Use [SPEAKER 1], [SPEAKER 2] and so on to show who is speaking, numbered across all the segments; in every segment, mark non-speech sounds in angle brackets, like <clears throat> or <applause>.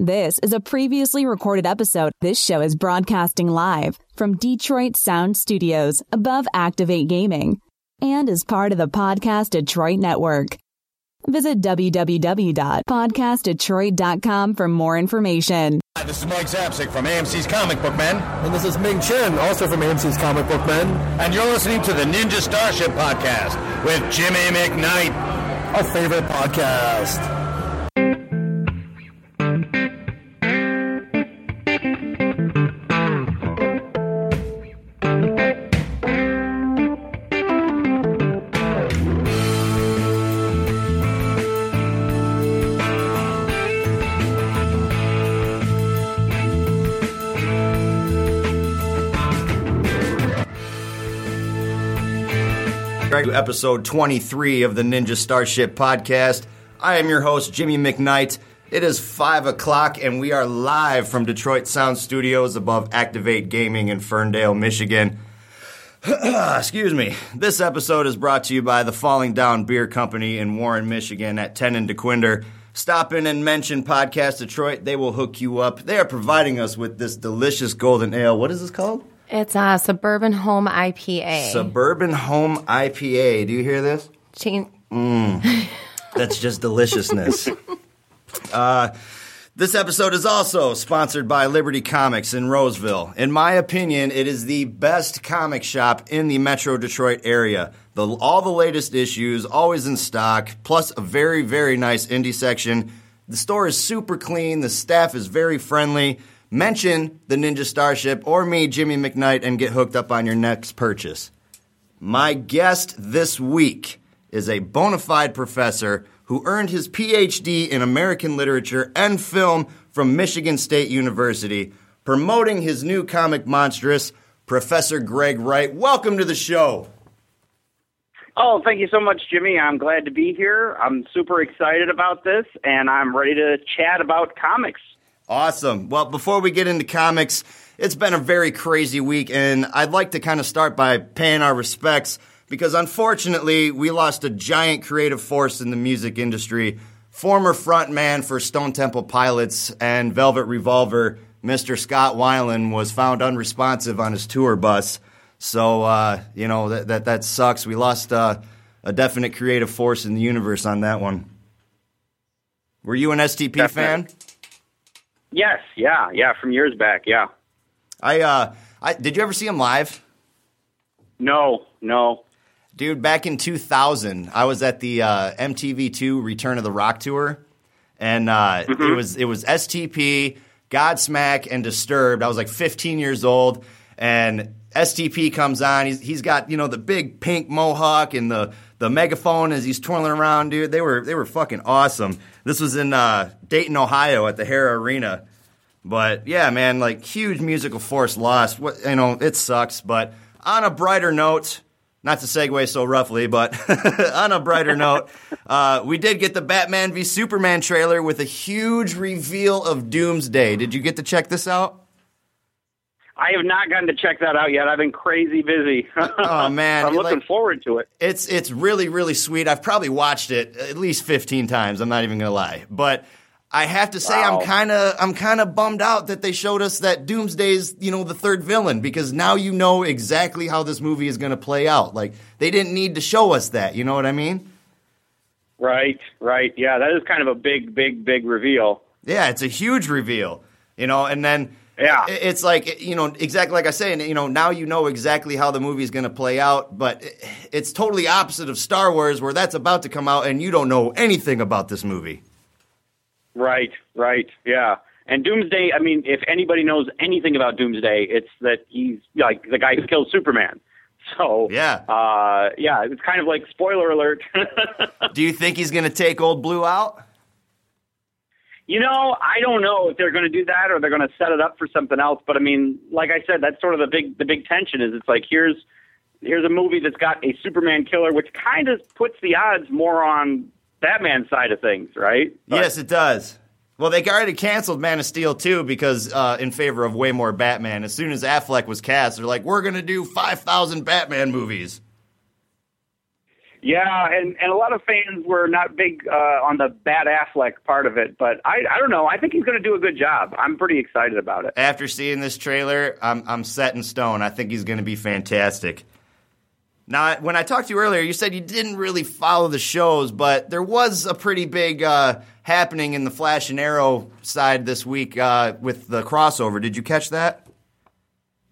[SPEAKER 1] This is a previously recorded episode. This show is broadcasting live from Detroit Sound Studios above Activate Gaming and is part of the Podcast Detroit Network. Visit www.podcastdetroit.com for more information.
[SPEAKER 2] Hi, this is Mike Zapcic from AMC's Comic Book Men,
[SPEAKER 3] And this is Ming Chen, also from AMC's Comic Book Men,
[SPEAKER 2] and you're listening to the Ninja Starship Podcast with Jimmy McKnight.
[SPEAKER 3] our favorite podcast.
[SPEAKER 4] To episode 23 of the Ninja Starship podcast. I am your host, Jimmy McKnight. It is 5 o'clock, and we are live from Detroit Sound Studios above Activate Gaming in Ferndale, Michigan. <clears throat> Excuse me. This episode is brought to you by the Falling Down Beer Company in Warren, Michigan at 10 and Dequindre. Stop in and mention Podcast Detroit. They will hook you up. They are providing us with this delicious golden ale. What is this called?
[SPEAKER 5] It's a suburban home IPA.
[SPEAKER 4] Suburban Home IPA. Do you hear this?
[SPEAKER 5] Chan- <laughs>
[SPEAKER 4] That's just deliciousness. uh, this episode is also sponsored by Liberty Comics in Roseville. In my opinion, it is the best comic shop in the Metro Detroit area. The, all the latest issues, always in stock, plus a very, very nice indie section. The store is super clean, the staff is very friendly. Mention the Ninja Starship or me, Jimmy McKnight, and get hooked up on your next purchase. My guest this week is a bona fide professor who earned his PhD in American literature and film from Michigan State University, promoting his new comic monstrous, Professor Greg Wright. Welcome to the show.
[SPEAKER 6] Oh, thank you so much, Jimmy. I'm glad to be here. I'm super excited about this, and I'm ready to chat about comics.
[SPEAKER 4] Awesome. Well, before we get into comics, it's been a very crazy week, and I'd like to kind of start by paying our respects because unfortunately, we lost a giant creative force in the music industry. Former frontman for Stone Temple Pilots and Velvet Revolver, Mr. Scott Weiland, was found unresponsive on his tour bus. So, uh, you know, that, that, that sucks. We lost uh, a definite creative force in the universe on that one. Were you an STP
[SPEAKER 6] Definite.
[SPEAKER 4] fan?
[SPEAKER 6] Yes, yeah, yeah, from years back, yeah.
[SPEAKER 4] I uh, I did you ever see him live,
[SPEAKER 6] No, no.
[SPEAKER 4] dude? Back in 2000, I was at the uh, MTV2 Return of the Rock tour, and uh, it was it was STP, Godsmack, and Disturbed. I was like 15 years old, and STP comes on. He's he's got you know the big pink mohawk and the the megaphone as he's twirling around, dude. They were they were fucking awesome. This was in uh, Dayton, Ohio, at the Hara Arena. But yeah, man, like huge musical force lost. What you know, it sucks. But on a brighter note, not to segue so roughly, but <laughs> on a brighter <laughs> note, uh, we did get the Batman v Superman trailer with a huge reveal of Doomsday. Did you get to check this out?
[SPEAKER 6] I have not gotten to check that out yet. I've been crazy busy. <laughs>
[SPEAKER 4] Oh, man,
[SPEAKER 6] I'm looking
[SPEAKER 4] like-
[SPEAKER 6] forward to it.
[SPEAKER 4] It's it's really really sweet. I've probably watched it at least 15 times. I'm not even gonna lie, but I have to say
[SPEAKER 6] Wow.
[SPEAKER 4] I'm kind of I'm kind of bummed out that they showed us that Doomsday's you know the third villain because now you know exactly how this movie is gonna play out. Like they didn't need to show us that. You know what I mean?
[SPEAKER 6] Right, right. Yeah, that is kind of a big, big, big reveal.
[SPEAKER 4] Yeah, it's a huge reveal. You know, and then
[SPEAKER 6] Yeah.
[SPEAKER 4] it's like you know exactly like I say, and you know now you know exactly how the movie is going to play out. But it's totally opposite of Star Wars, where that's about to come out and you don't know anything about this movie.
[SPEAKER 6] Right, right. Yeah. And Doomsday, I mean, if anybody knows anything about Doomsday, it's that he's like the guy who killed Superman. So,
[SPEAKER 4] Yeah.
[SPEAKER 6] uh, yeah, it's kind of like spoiler alert. <laughs>
[SPEAKER 4] Do you think he's going to take Old Blue out?
[SPEAKER 6] You know, I don't know if they're going to do that or they're going to set it up for something else. But I mean, like I said, that's sort of the big the big tension. Is it's like here's here's a movie that's got a Superman killer, which kind of puts the odds more on Batman's side of things, right? But-
[SPEAKER 4] yes, it does. Well, they already canceled Man of Steel too because uh, in favor of way more Batman. As soon as Affleck was cast, they're like, "We're going to do five thousand Batman movies."
[SPEAKER 6] Yeah, and and a lot of fans were not big uh, on the bad Affleck part of it, but I I don't know. I think he's going to do a good job. I'm pretty excited about it.
[SPEAKER 4] After seeing this trailer, I'm I'm set in stone. I think he's going to be fantastic. Now, when I talked to you earlier, you said you didn't really follow the shows, but there was a pretty big uh, happening in the Flash and Arrow side this week uh, with the crossover. Did you catch that?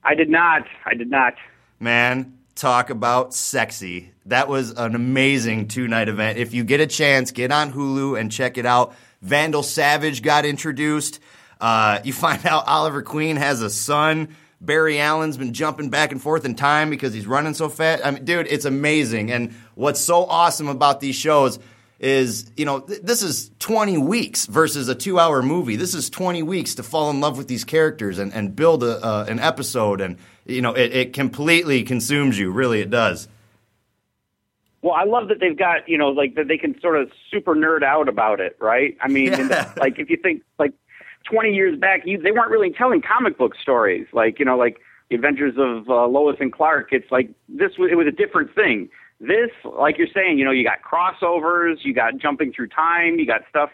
[SPEAKER 6] I did not. I did not.
[SPEAKER 4] Man, talk about sexy. That was an amazing two night event. If you get a chance, get on Hulu and check it out. Vandal Savage got introduced. Uh, you <laughs> find out Oliver Queen has a son. Barry Allen's been jumping back and forth in time because he's running so fast. I mean, dude, it's amazing. And what's so awesome about these shows is, you know, th- this is 20 weeks versus a two hour movie. This is 20 weeks to fall in love with these characters and, and build a, uh, an episode. And, you know, it, it completely consumes you. Really, it does.
[SPEAKER 6] Well, I love that they've got you know like that they can sort of super nerd out about it, right? I mean,
[SPEAKER 4] Yeah. <laughs>
[SPEAKER 6] like if you think like 20 years back, you, they weren't really telling comic book stories, like you know like the Adventures of uh, Lois and Clark. It's like this was it was a different thing. This, like you're saying, you know, you got crossovers, you got jumping through time, you got stuff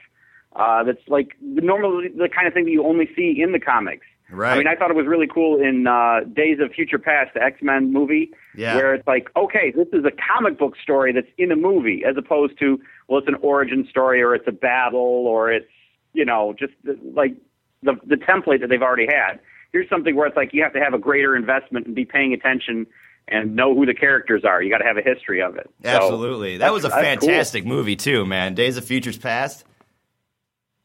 [SPEAKER 6] uh, that's like normally the kind of thing that you only see in the comics.
[SPEAKER 4] Right.
[SPEAKER 6] I mean, I thought it was really cool in uh, Days of Future Past, the X Men movie,
[SPEAKER 4] Yeah.
[SPEAKER 6] where it's like, okay, this is a comic book story that's in a movie, as opposed to, well, it's an origin story or it's a battle or it's, you know, just like the the template that they've already had. Here's something where it's like you have to have a greater investment and be paying attention and know who the characters are. You got to have a history of it. So,
[SPEAKER 4] Absolutely. that was a
[SPEAKER 6] that's cool.
[SPEAKER 4] fantastic movie, too, man. Days of Futures Past.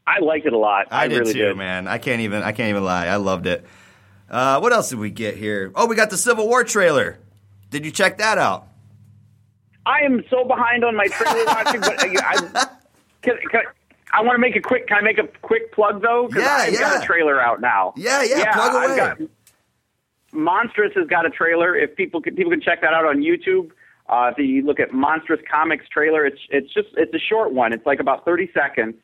[SPEAKER 6] I liked it a lot.
[SPEAKER 4] I,
[SPEAKER 6] I,
[SPEAKER 4] did
[SPEAKER 6] really
[SPEAKER 4] too,
[SPEAKER 6] did.
[SPEAKER 4] man. I can't even I can't even lie. I loved it. Uh, what else did we get here? Oh, we got the Civil War trailer. Did you check that out?
[SPEAKER 6] I am so behind on my trailer <laughs> watching, but I, I, can, can, I want to make a quick. Can I make a quick plug though?
[SPEAKER 4] Yeah,
[SPEAKER 6] I've
[SPEAKER 4] yeah.
[SPEAKER 6] got a trailer out now.
[SPEAKER 4] Yeah, yeah, plug away.
[SPEAKER 6] Got, Monstrous has got a trailer. If people can, people can check that out on YouTube. Uh, if you look at Monstrous Comics trailer, it's it's just it's a short one. It's like about 30 seconds,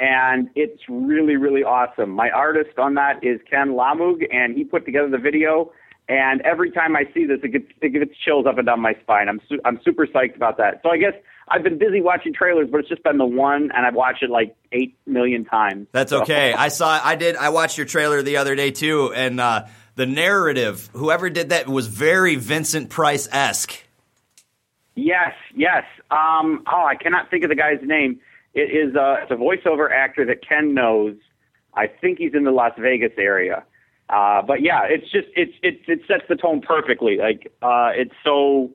[SPEAKER 6] and it's really really awesome. My artist on that is Ken Lamug, and he put together the video. And every time I see this, it gets it gets chills up and down my spine. I'm su- I'm super psyched about that. So I guess I've been busy watching trailers, but it's just been the one, and I've watched it like eight million times.
[SPEAKER 4] That's
[SPEAKER 6] So-
[SPEAKER 4] okay. <laughs> I saw I did I watched your trailer the other day too, and uh, the narrative, whoever did that was very Vincent Price esque.
[SPEAKER 6] Yes, yes. Um, oh, I cannot think of the guy's name. It is uh, it's a voiceover actor that Ken knows. I think he's in the Las Vegas area. Uh, but yeah, it's just it's it it sets the tone perfectly. Like uh, it's so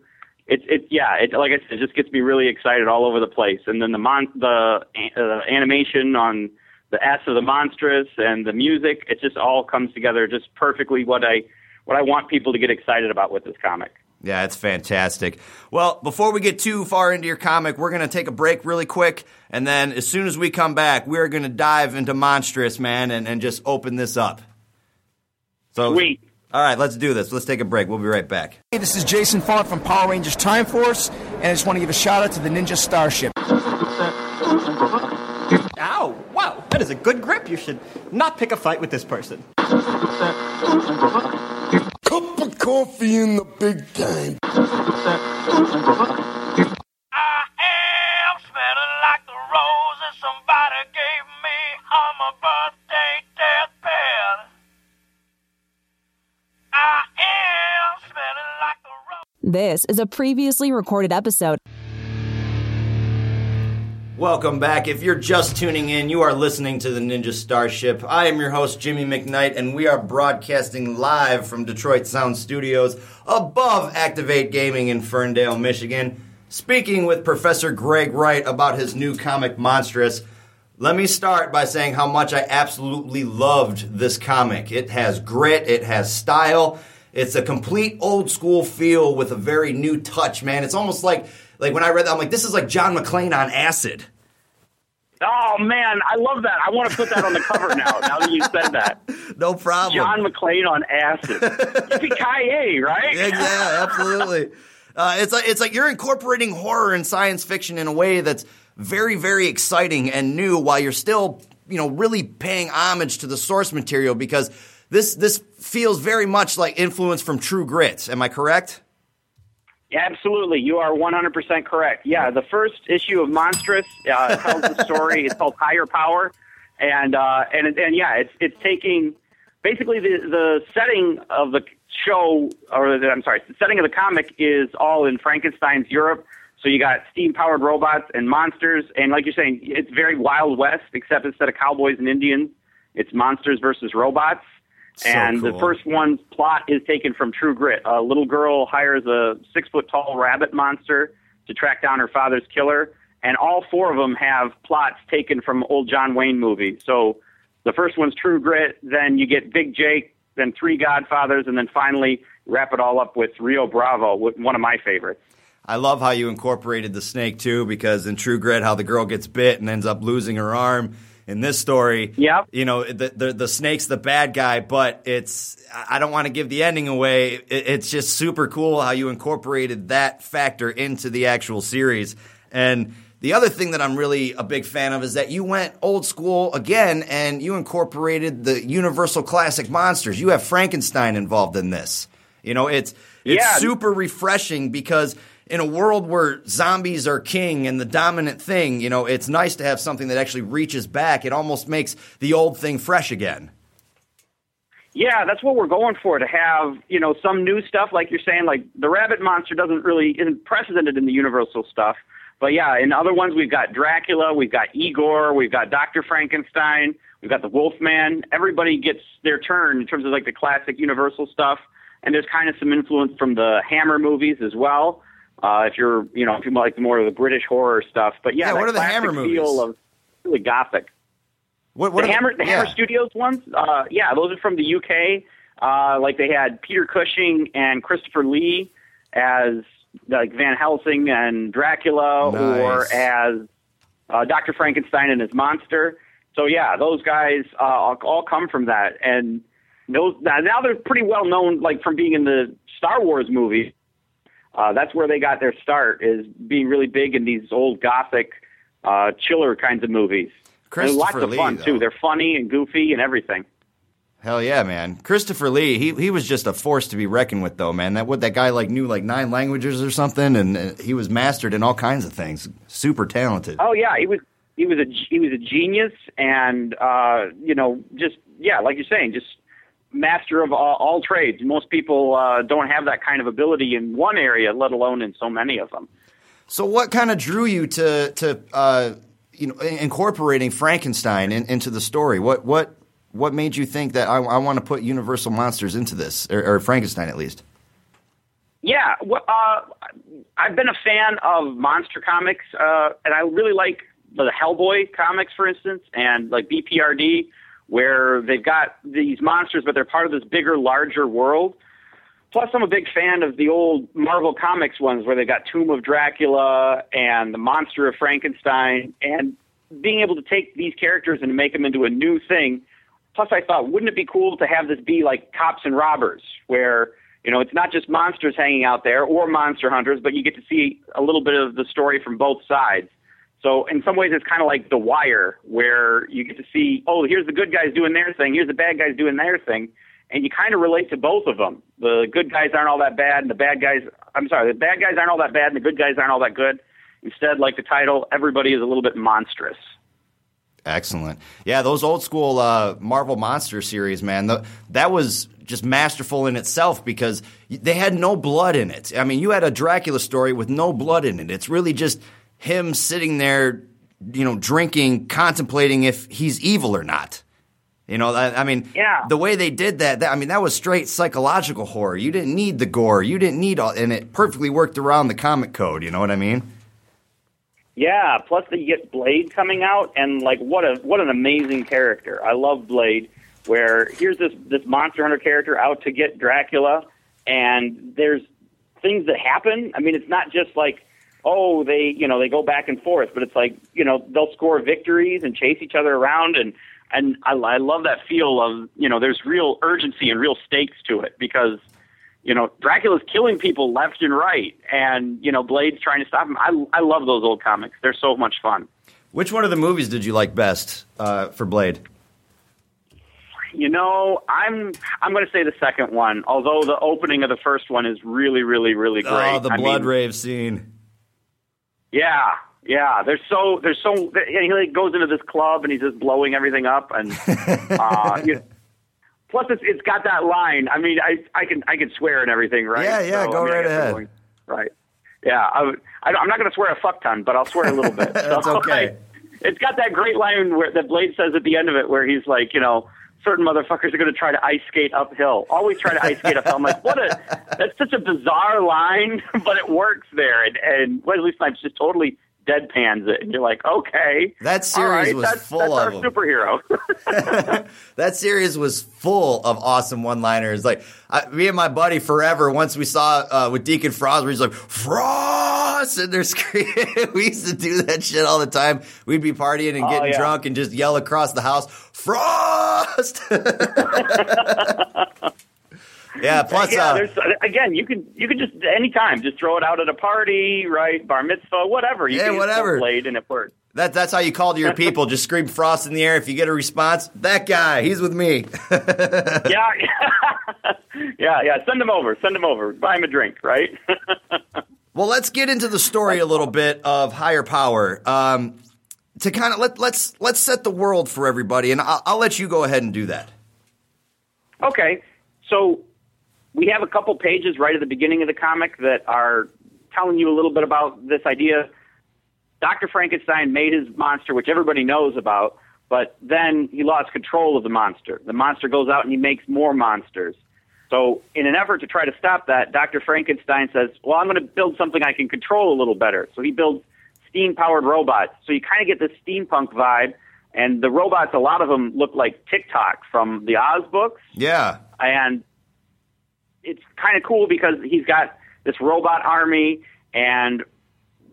[SPEAKER 6] it's it yeah it like I said, it just gets me really excited all over the place. And then the mon the uh, animation on the S of the monstrous and the music, it just all comes together just perfectly. What I what I want people to get excited about with this comic.
[SPEAKER 4] Yeah, it's fantastic. Well, before we get too far into your comic, we're going to take a break really quick. And then as soon as we come back, we're going to dive into Monstrous, man, and, and just open this up. So,
[SPEAKER 6] Sweet.
[SPEAKER 4] All right, let's do this. Let's take a break. We'll be right back.
[SPEAKER 7] Hey, this is Jason Faunt from Power Rangers Time Force, and I just want to give a shout out to the Ninja Starship.
[SPEAKER 8] Ow! Wow, that is a good grip. You should not pick a fight with this person.
[SPEAKER 3] Cup of coffee in the big time.
[SPEAKER 9] I am smelling like the roses somebody gave me on my birthday deathbed. I am smelling like the roses.
[SPEAKER 1] This is a previously recorded episode.
[SPEAKER 4] Welcome back. If you're just tuning in, you are listening to the Ninja Starship. I am your host, Jimmy McKnight, and we are broadcasting live from Detroit Sound Studios above Activate Gaming in Ferndale, Michigan. Speaking with Professor Greg Wright about his new comic, Monstrous. Let me start by saying how much I absolutely loved this comic. It has grit, it has style, it's a complete old school feel with a very new touch, man. It's almost like like when I read that, I'm like, this is like John McClane on acid.
[SPEAKER 6] Oh man, I love that. I want to put that on the cover now. <laughs> Now that you said that,
[SPEAKER 4] No problem.
[SPEAKER 6] John McClane on acid. Yippee right?
[SPEAKER 4] yeah, yeah, absolutely. <laughs> Uh, it's like it's like you're incorporating horror and science fiction in a way that's very, very exciting and new, while you're still, you know, really paying homage to the source material because this this feels very much like influence from True Grit. Am I correct?
[SPEAKER 6] Absolutely, you are 100% correct. Yeah, the first issue of Monstrous uh, tells the story. It's called Higher Power, and uh, and and yeah, it's it's taking basically the the setting of the show, or the, I'm sorry, the setting of the comic is all in Frankenstein's Europe. So you got steam powered robots and monsters, and like you're saying, it's very Wild West, except instead of cowboys and Indians, it's monsters versus robots.
[SPEAKER 4] So
[SPEAKER 6] and the first one's plot is taken from True Grit. A little girl hires a six foot tall rabbit monster to track down her father's killer, and all four of them have plots taken from old John Wayne movies. So the first one's True Grit, then you get Big Jake, then Three Godfathers, and then finally wrap it all up with Rio Bravo, one of my favorites.
[SPEAKER 4] I love how you incorporated the snake too, because in True Grit, how the girl gets bit and ends up losing her arm. In this story,
[SPEAKER 6] Yep.
[SPEAKER 4] you know the, the the snake's the bad guy, but it's I don't want to give the ending away. It, it's just super cool how you incorporated that factor into the actual series. And the other thing that I'm really a big fan of is that you went old school again and you incorporated the Universal classic monsters. You have Frankenstein involved in this. You know, it's it's
[SPEAKER 6] Yeah.
[SPEAKER 4] super refreshing because in a world where zombies are king and the dominant thing, you know, it's nice to have something that actually reaches back. It almost makes the old thing fresh again.
[SPEAKER 6] Yeah, that's what we're going for to have, you know, some new stuff like you're saying like the rabbit monster doesn't really isn't precedented in the universal stuff. But yeah, in other ones we've got Dracula, we've got Igor, we've got Dr. Frankenstein, we've got the Wolfman. Everybody gets their turn in terms of like the classic universal stuff. And there's kind of some influence from the Hammer movies as well. Uh, if you're, you know, if you like more of the British horror stuff, but yeah,
[SPEAKER 4] Yeah, what are the Hammer movies?
[SPEAKER 6] Feel of really gothic
[SPEAKER 4] What, what
[SPEAKER 6] the Hammer, the Hammer
[SPEAKER 4] yeah.
[SPEAKER 6] Studios ones, uh, yeah, those are from the UK. Uh, like they had Peter Cushing and Christopher Lee as like Van Helsing and Dracula,
[SPEAKER 4] Nice.
[SPEAKER 6] or as uh, Doctor Frankenstein and his monster. So yeah, those guys uh, all, come from that, and those now, now they're pretty well known, like from being in the Star Wars movies. Uh, that's where they got their start, is being really big in these old gothic, uh, chiller kinds of movies. And lots of
[SPEAKER 4] Lee,
[SPEAKER 6] fun
[SPEAKER 4] though.
[SPEAKER 6] too. They're funny and goofy and everything.
[SPEAKER 4] Hell yeah, man! Christopher Lee, he he was just a force to be reckoned with, though, man. That what that guy like knew like nine languages or something, and uh, he was mastered in all kinds of things. Super talented.
[SPEAKER 6] Oh yeah, he was he was a he was a genius and uh, you know just yeah, like you're saying, just master of all, all trades. Most people uh, don't have that kind of ability in one area, let alone in so many of them.
[SPEAKER 4] So, what kind of drew you to to uh, you know incorporating Frankenstein in, into the story? What what what made you think that I, I want to put Universal monsters into this, or, or Frankenstein at least?
[SPEAKER 6] Yeah, well, uh, I've been a fan of monster comics, uh, and I really like the Hellboy comics, for instance, and like BPRD, where they've got these monsters, but they're part of this bigger, larger world. Plus, I'm a big fan of the old Marvel Comics ones, where they've got Tomb of Dracula and the Monster of Frankenstein, and being able to take these characters and make them into a new thing. Plus, I thought, wouldn't it be cool to have this be like cops and robbers, where you know it's not just monsters hanging out there or monster hunters, but you get to see a little bit of the story from both sides. So in some ways, it's kind of like The Wire, where you get to see, oh, here's the good guys doing their thing, here's the bad guys doing their thing, and you kind of relate to both of them. The good guys aren't all that bad, and the bad guys, I'm sorry, the bad guys aren't all that bad, and the good guys aren't all that good. Instead, like the title, everybody is a little bit monstrous.
[SPEAKER 4] Excellent. Yeah, those old school uh, Marvel Monster series, man, the, that was just masterful in itself because they had no blood in it. I mean, you had a Dracula story with no blood in it. It's really just him sitting there, you know, drinking, contemplating if he's evil or not. You know, I, I mean,
[SPEAKER 6] Yeah.
[SPEAKER 4] the way they did that, that, I mean, that was straight psychological horror. You didn't need the gore. You didn't need all, and it perfectly worked around the comic code. You know what I mean?
[SPEAKER 6] Yeah, plus you get Blade coming out, and like what a what an amazing character. I love Blade. Where here's this this monster hunter character out to get Dracula, and there's things that happen. I mean, it's not just like oh they you know they go back and forth, but it's like you know they'll score victories and chase each other around, and and I, I love that feel of you know there's real urgency and real stakes to it because you know, Dracula's killing people left and right, and you know, Blade's trying to stop him. I I love those old comics; they're so much fun.
[SPEAKER 4] Which one of the movies did you like best uh, for Blade?
[SPEAKER 6] You know, I'm I'm going to say the second one. Although the opening of the first one is really, really, really great.
[SPEAKER 4] Oh, the
[SPEAKER 6] I
[SPEAKER 4] blood
[SPEAKER 6] mean,
[SPEAKER 4] rave scene.
[SPEAKER 6] Yeah, yeah. There's so there's so he like goes into this club and he's just blowing everything up and <laughs> uh, you plus it's it's got that line. I mean, I I can I can swear and everything, right?
[SPEAKER 4] Yeah, yeah, go
[SPEAKER 6] I mean,
[SPEAKER 4] right ahead.
[SPEAKER 6] going- right. Yeah, I, I, am not going to swear a fuck ton, but I'll swear a little bit. <laughs>
[SPEAKER 4] That's
[SPEAKER 6] So,
[SPEAKER 4] okay.
[SPEAKER 6] like, it's got that great line where that Blade says at the end of it, where he's like, you know, certain motherfuckers are going to try to ice skate uphill. Always try to ice skate uphill. I'm like, what a that's such a bizarre line, <laughs> but it works there. And, and Wesley Snipes just totally deadpans it, and you're like, okay,
[SPEAKER 4] That series
[SPEAKER 6] right,
[SPEAKER 4] was
[SPEAKER 6] that's,
[SPEAKER 4] full
[SPEAKER 6] that's
[SPEAKER 4] of
[SPEAKER 6] our
[SPEAKER 4] them.
[SPEAKER 6] superhero. <laughs> <laughs>
[SPEAKER 4] That series was full of awesome one-liners. Like I, me and my buddy forever. Once we saw uh, with Deacon Frost, where he's like Frost, and they're screaming. we used to do that shit all the time. We'd be partying and
[SPEAKER 6] Oh,
[SPEAKER 4] getting
[SPEAKER 6] yeah.
[SPEAKER 4] drunk and just yell across the house, Frost. <laughs> yeah. Plus,
[SPEAKER 6] yeah,
[SPEAKER 4] uh,
[SPEAKER 6] there's again, you can you can just anytime just throw it out at a party, right? Bar mitzvah, whatever. You
[SPEAKER 4] Yeah,
[SPEAKER 6] can
[SPEAKER 4] whatever.
[SPEAKER 6] Played and it works.
[SPEAKER 4] that that's how you call to your <laughs> people. Just scream Frost in the air. If you get a response, that guy, he's with me. <laughs>
[SPEAKER 6] yeah, yeah, yeah. Send him over. Send him over. Buy him a drink, right?
[SPEAKER 4] Well, let's get into the story a little bit of higher power. Um, to kind of let let's let's set the world for everybody, and I'll, I'll let you go ahead and do that.
[SPEAKER 6] okay, so we have a couple pages right at the beginning of the comic that are telling you a little bit about this idea. Dr. Frankenstein made his monster, which everybody knows about, but then he lost control of the monster. The monster goes out and he makes more monsters. So, in an effort to try to stop that, Dr. Frankenstein says, Well, I'm going to build something I can control a little better. So, he builds steam powered robots. So, you kind of get this steampunk vibe. And the robots, a lot of them look like Tik-Tok from the Oz books
[SPEAKER 4] Yeah,
[SPEAKER 6] and it's kind of cool because he's got this robot army and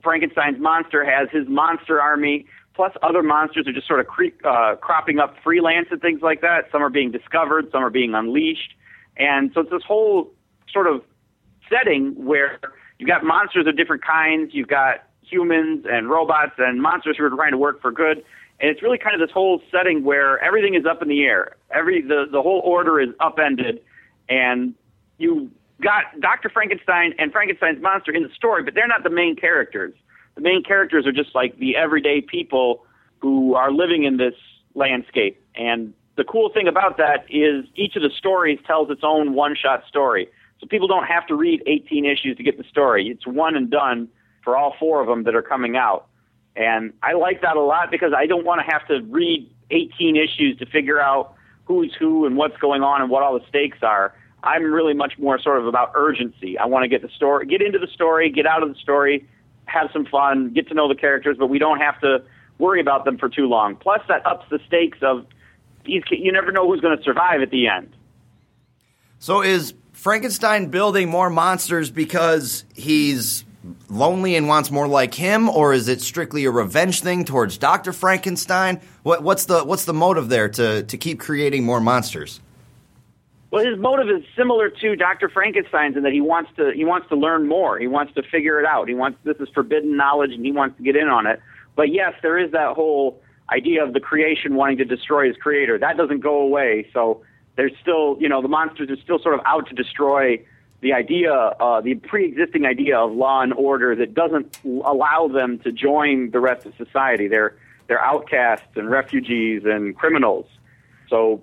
[SPEAKER 6] Frankenstein's monster has his monster army plus other monsters are just sort of cre- uh, cropping up freelance and things like that some are being discovered some are being unleashed and so it's this whole sort of setting where you've got monsters of different kinds you've got humans and robots and monsters who are trying to work for good and it's really kind of this whole setting where everything is up in the air every the, the whole order is upended and you got Dr. Frankenstein and Frankenstein's monster in the story, but they're not the main characters. The main characters are just like the everyday people who are living in this landscape. And the cool thing about that is each of the stories tells its own one shot story. So people don't have to read 18 issues to get the story. It's one and done for all four of them that are coming out. And I like that a lot because I don't want to have to read 18 issues to figure out who's who and what's going on and what all the stakes are. I'm really much more sort of about urgency. I want to get the story, get into the story, get out of the story, have some fun, get to know the characters, but we don't have to worry about them for too long. Plus, that ups the stakes of these. You never know who's going to survive at the end.
[SPEAKER 4] So is Frankenstein building more monsters because he's lonely and wants more like him, or is it strictly a revenge thing towards Doctor Frankenstein? What, what's the what's the motive there to to keep creating more monsters?
[SPEAKER 6] Well, his motive is similar to Dr. Frankenstein's in that he wants to he wants to learn more. He wants to figure it out. He wants this is forbidden knowledge, and he wants to get in on it. But yes, there is that whole idea of the creation wanting to destroy his creator. That doesn't go away. So there's still you know the monsters are still sort of out to destroy the idea, uh, the pre-existing idea of law and order that doesn't allow them to join the rest of society. They're they're outcasts and refugees and criminals. So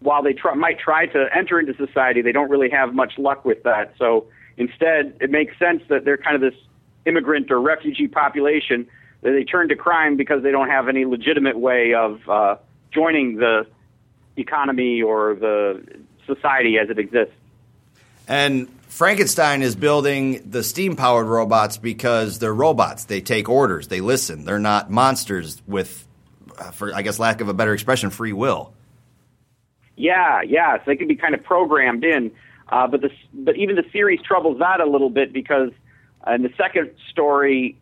[SPEAKER 6] while they try, might try to enter into society, they don't really have much luck with that. So instead, it makes sense that they're kind of this immigrant or refugee population that they turn to crime because they don't have any legitimate way of uh, joining the economy or the society as it exists.
[SPEAKER 4] And Frankenstein is building the steam powered robots because they're robots. They take orders. They listen. They're not monsters with, uh, for I guess lack of a better expression, free will.
[SPEAKER 6] Yeah, yeah. So they can be kind of programmed in. Uh, but the but even the series troubles that a little bit because in the second story,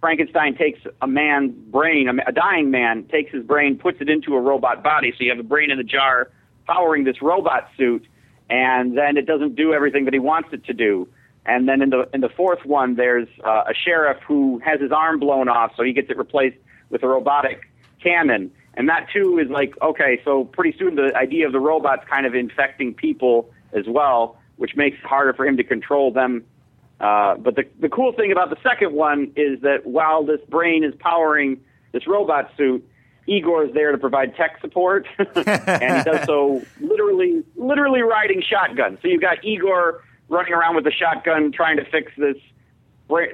[SPEAKER 6] Frankenstein takes a man's brain, a, a dying man, takes his brain, puts it into a robot body. So you have a brain in a jar powering this robot suit, and then it doesn't do everything that he wants it to do. And then in the in the fourth one, there's uh, a sheriff who has his arm blown off, so he gets it replaced with a robotic cannon. And that too is like okay, so pretty soon the idea of the robots kind of infecting people as well, which makes it harder for him to control them. Uh, but the the cool thing about the second one is that while this brain is powering this robot suit, Igor is there to provide tech support, <laughs> and he does so literally literally riding shotgun. So you've got Igor running around with a shotgun trying to fix this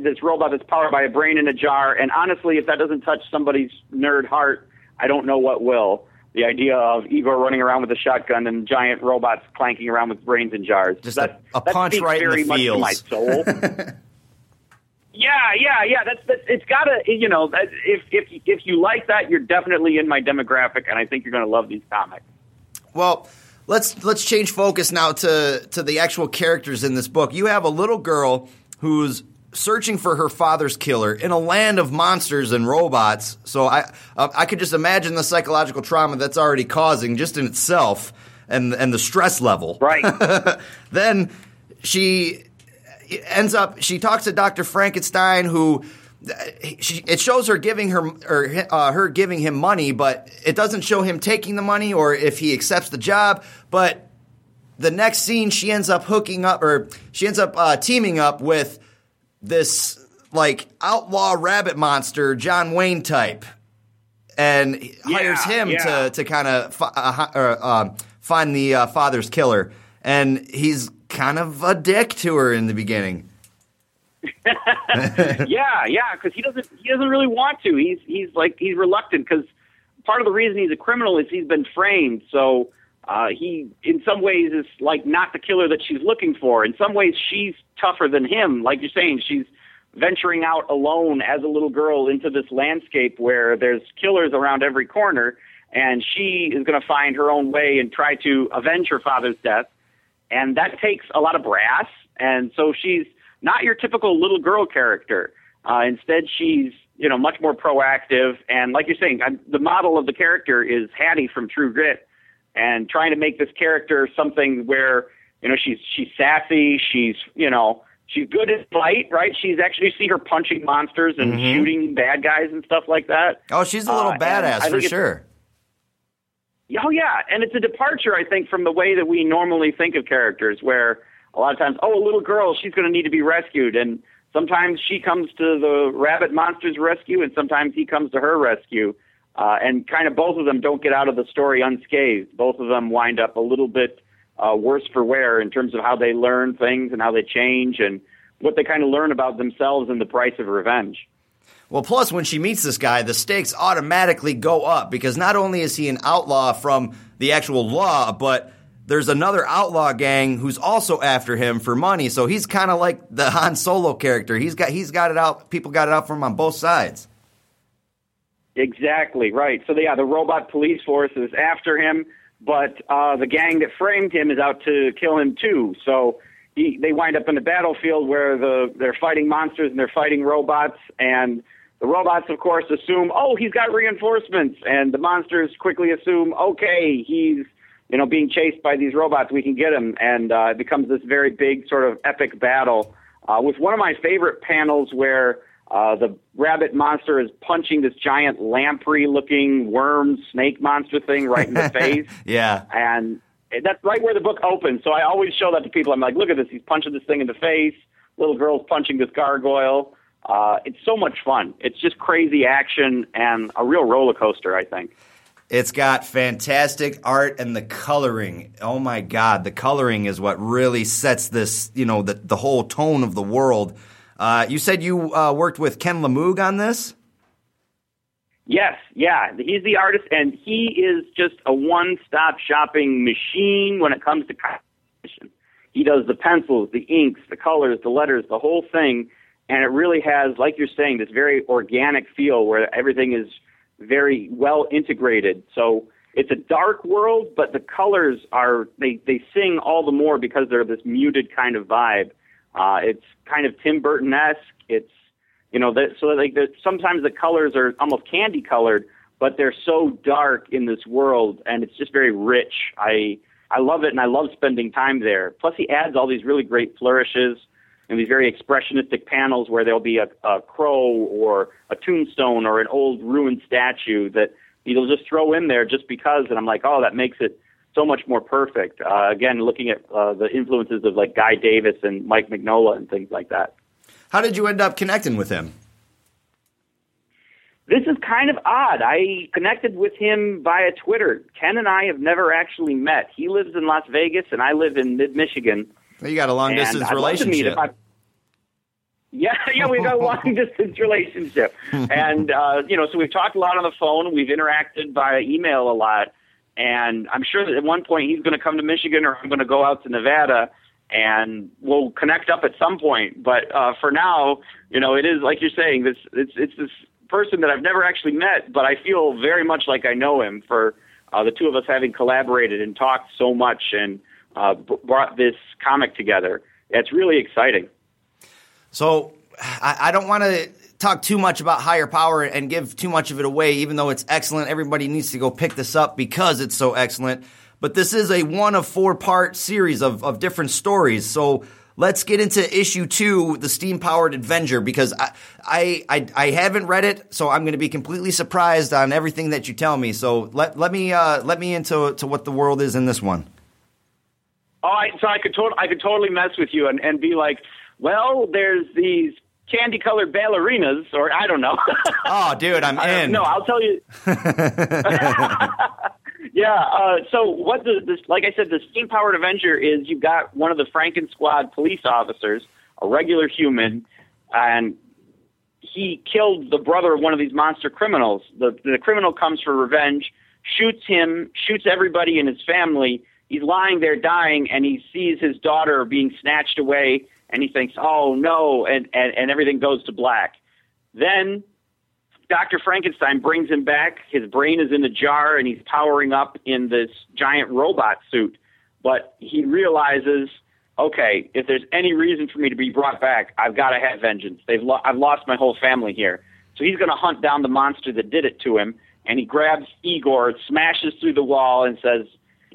[SPEAKER 6] this robot that's powered by a brain in a jar. And honestly, if that doesn't touch somebody's nerd heart, I don't know what will. The idea of Igor running around with a shotgun and giant robots clanking around with brains in jars.
[SPEAKER 4] Just
[SPEAKER 6] that,
[SPEAKER 4] a, a
[SPEAKER 6] that
[SPEAKER 4] punch right in the
[SPEAKER 6] to my soul. <laughs> yeah, yeah, yeah. That's, that's it's gotta you know if if if you like that, you're definitely in my demographic, and I think you're gonna love these comics.
[SPEAKER 4] Well, let's let's change focus now to to the actual characters in this book. You have a little girl who's searching for her father's killer in a land of monsters and robots. So I uh, I could just imagine the psychological trauma that's already causing just in itself and and the stress level.
[SPEAKER 6] Right. <laughs>
[SPEAKER 4] then she ends up she talks to Dr. Frankenstein who she, it shows her giving her or uh, her giving him money, but it doesn't show him taking the money or if he accepts the job. But the next scene, she ends up hooking up or she ends up uh, teaming up with this like outlaw rabbit monster, John Wayne type, and hires him
[SPEAKER 6] yeah.
[SPEAKER 4] to to kind of fi- uh, um, find the uh, father's killer. And he's kind of a dick to her in the beginning. <laughs>
[SPEAKER 6] yeah, yeah, because he doesn't he doesn't really want to. He's he's like he's reluctant because part of the reason he's a criminal is he's been framed. So uh, he, in some ways, is like not the killer that she's looking for. In some ways, she's tougher than him. Like you're saying, she's venturing out alone as a little girl into this landscape where there's killers around every corner, and she is going to find her own way and try to avenge her father's death. And that takes a lot of brass, and so she's not your typical little girl character. Uh, instead, she's you know much more proactive, and like you're saying, I'm, the model of the character is Hattie from True Grit, and trying to make this character something where you know she's she's sassy, she's you know she's good at fight, right? She's actually you see her punching monsters and
[SPEAKER 4] Mhm.
[SPEAKER 6] shooting bad guys and stuff like that.
[SPEAKER 4] Oh, she's a little
[SPEAKER 6] Uh,
[SPEAKER 4] badass for sure.
[SPEAKER 6] Oh yeah, and it's a departure, I think, from the way that we normally think of characters, where a lot of times, oh, a little girl, she's going to need to be rescued, and sometimes she comes to the rabbit monster's rescue, and sometimes he comes to her rescue, uh, and kind of both of them don't get out of the story unscathed. Both of them wind up a little bit uh, worse for wear in terms of how they learn things and how they change and what they kind of learn about themselves and the price of revenge.
[SPEAKER 4] Well, plus when she meets this guy, the stakes automatically go up because not only is he an outlaw from the actual law, but there's another outlaw gang who's also after him for money. So he's kind of like the <laughs> Han Solo character. He's got he's got it out. People got it out for him on both sides.
[SPEAKER 6] Exactly right. So yeah, the robot police force is after him, but uh, the gang that framed him is out to kill him too. So he, they wind up in a battlefield where the they're fighting monsters and they're fighting robots, and the robots, of course, assume, oh, he's got reinforcements, and the monsters quickly assume, okay, he's you know being chased by these robots, we can get him, and uh, it becomes this very big sort of epic battle uh, with one of my favorite panels where. Uh, the rabbit monster is punching this giant lamprey-looking worm snake monster thing right in the <laughs> face,
[SPEAKER 4] Yeah.
[SPEAKER 6] and that's right where the book opens. So I always show that to people. I'm like, look at this. He's punching this thing in the face. Little girl's punching this gargoyle. Uh, it's so much fun. It's just crazy action and a real roller coaster. I think.
[SPEAKER 4] It's got fantastic art and the coloring. Oh my god, the coloring is what really sets this, you know, the the whole tone of the world. Uh, you said you uh, worked with Ken Lamug on this?
[SPEAKER 6] Yes, yeah, he's the artist, and he is just a one-stop shopping machine when it comes to composition. He does the pencils, the inks, the colors, the letters, the whole thing, and it really has, like you're saying, this very organic feel where everything is very well integrated. So it's a dark world, but the colors are they they sing all the more because they're this muted kind of vibe. Uh, it's kind of Tim Burton esque. It's you know that so like the, sometimes the colors are almost candy colored, but they're so dark in this world, and it's just very rich. I I love it, and I love spending time there. Plus, he adds all these really great flourishes and these very expressionistic panels where there'll be a, a crow or a tombstone or an old ruined statue that he'll just throw in there just because, and I'm like, oh, that makes it so much more perfect. Uh, again, looking at uh, the influences of like Guy Davis and Mike Mignola and things like that.
[SPEAKER 4] How did you end up connecting with him?
[SPEAKER 6] This is kind of odd. I connected with him via Twitter. Ken and I have never actually met. He lives in Las Vegas, and I live in mid Michigan.
[SPEAKER 4] Well, you got a long
[SPEAKER 6] And
[SPEAKER 4] distance
[SPEAKER 6] I'd love to meet
[SPEAKER 4] relationship.
[SPEAKER 6] I- <laughs> Yeah, yeah, we've got a long <laughs> distance relationship, and uh, you know, so we've talked a lot on the phone. We've interacted via email a lot, and I'm sure that at one point he's going to come to Michigan, or I'm going to go out to Nevada, and we'll connect up at some point. But uh, for now, you know, it is like you're saying, this it's it's this person that I've never actually met, but I feel very much like I know him for uh, the two of us having collaborated and talked so much and uh, brought this comic together. It's really exciting.
[SPEAKER 4] So I, I don't want to talk too much about higher power and give too much of it away, even though it's excellent. Everybody needs to go pick this up because it's so excellent. But this is a one of four part series of, of different stories. So let's get into issue two, the steam powered Avenger, because I, I, I, I haven't read it, so I'm going to be completely surprised on everything that you tell me. So let, let me, uh, let me into to what the world is in this one.
[SPEAKER 6] Oh, I, so I could tot- I could totally mess with you and, and be like, well, there's these candy colored ballerinas, or I don't know. <laughs>
[SPEAKER 4] Oh, dude, I'm in.
[SPEAKER 6] no, I'll tell you. <laughs> <laughs> yeah. Uh, so what the this like I said, the steam powered Avenger is you've got one of the Franken Squad police officers, a regular human, and he killed the brother of one of these monster criminals. The the criminal comes for revenge, shoots him, shoots everybody in his family. He's lying there dying, and he sees his daughter being snatched away, and he thinks, "Oh no!" and and, and everything goes to black. Then Dr. Frankenstein brings him back. His brain is in a jar and he's powering up in this giant robot suit. But he realizes, okay, if there's any reason for me to be brought back, I've got to have vengeance. They've lo- I've lost my whole family here. So he's going to hunt down the monster that did it to him. And he grabs Igor, smashes through the wall, and says,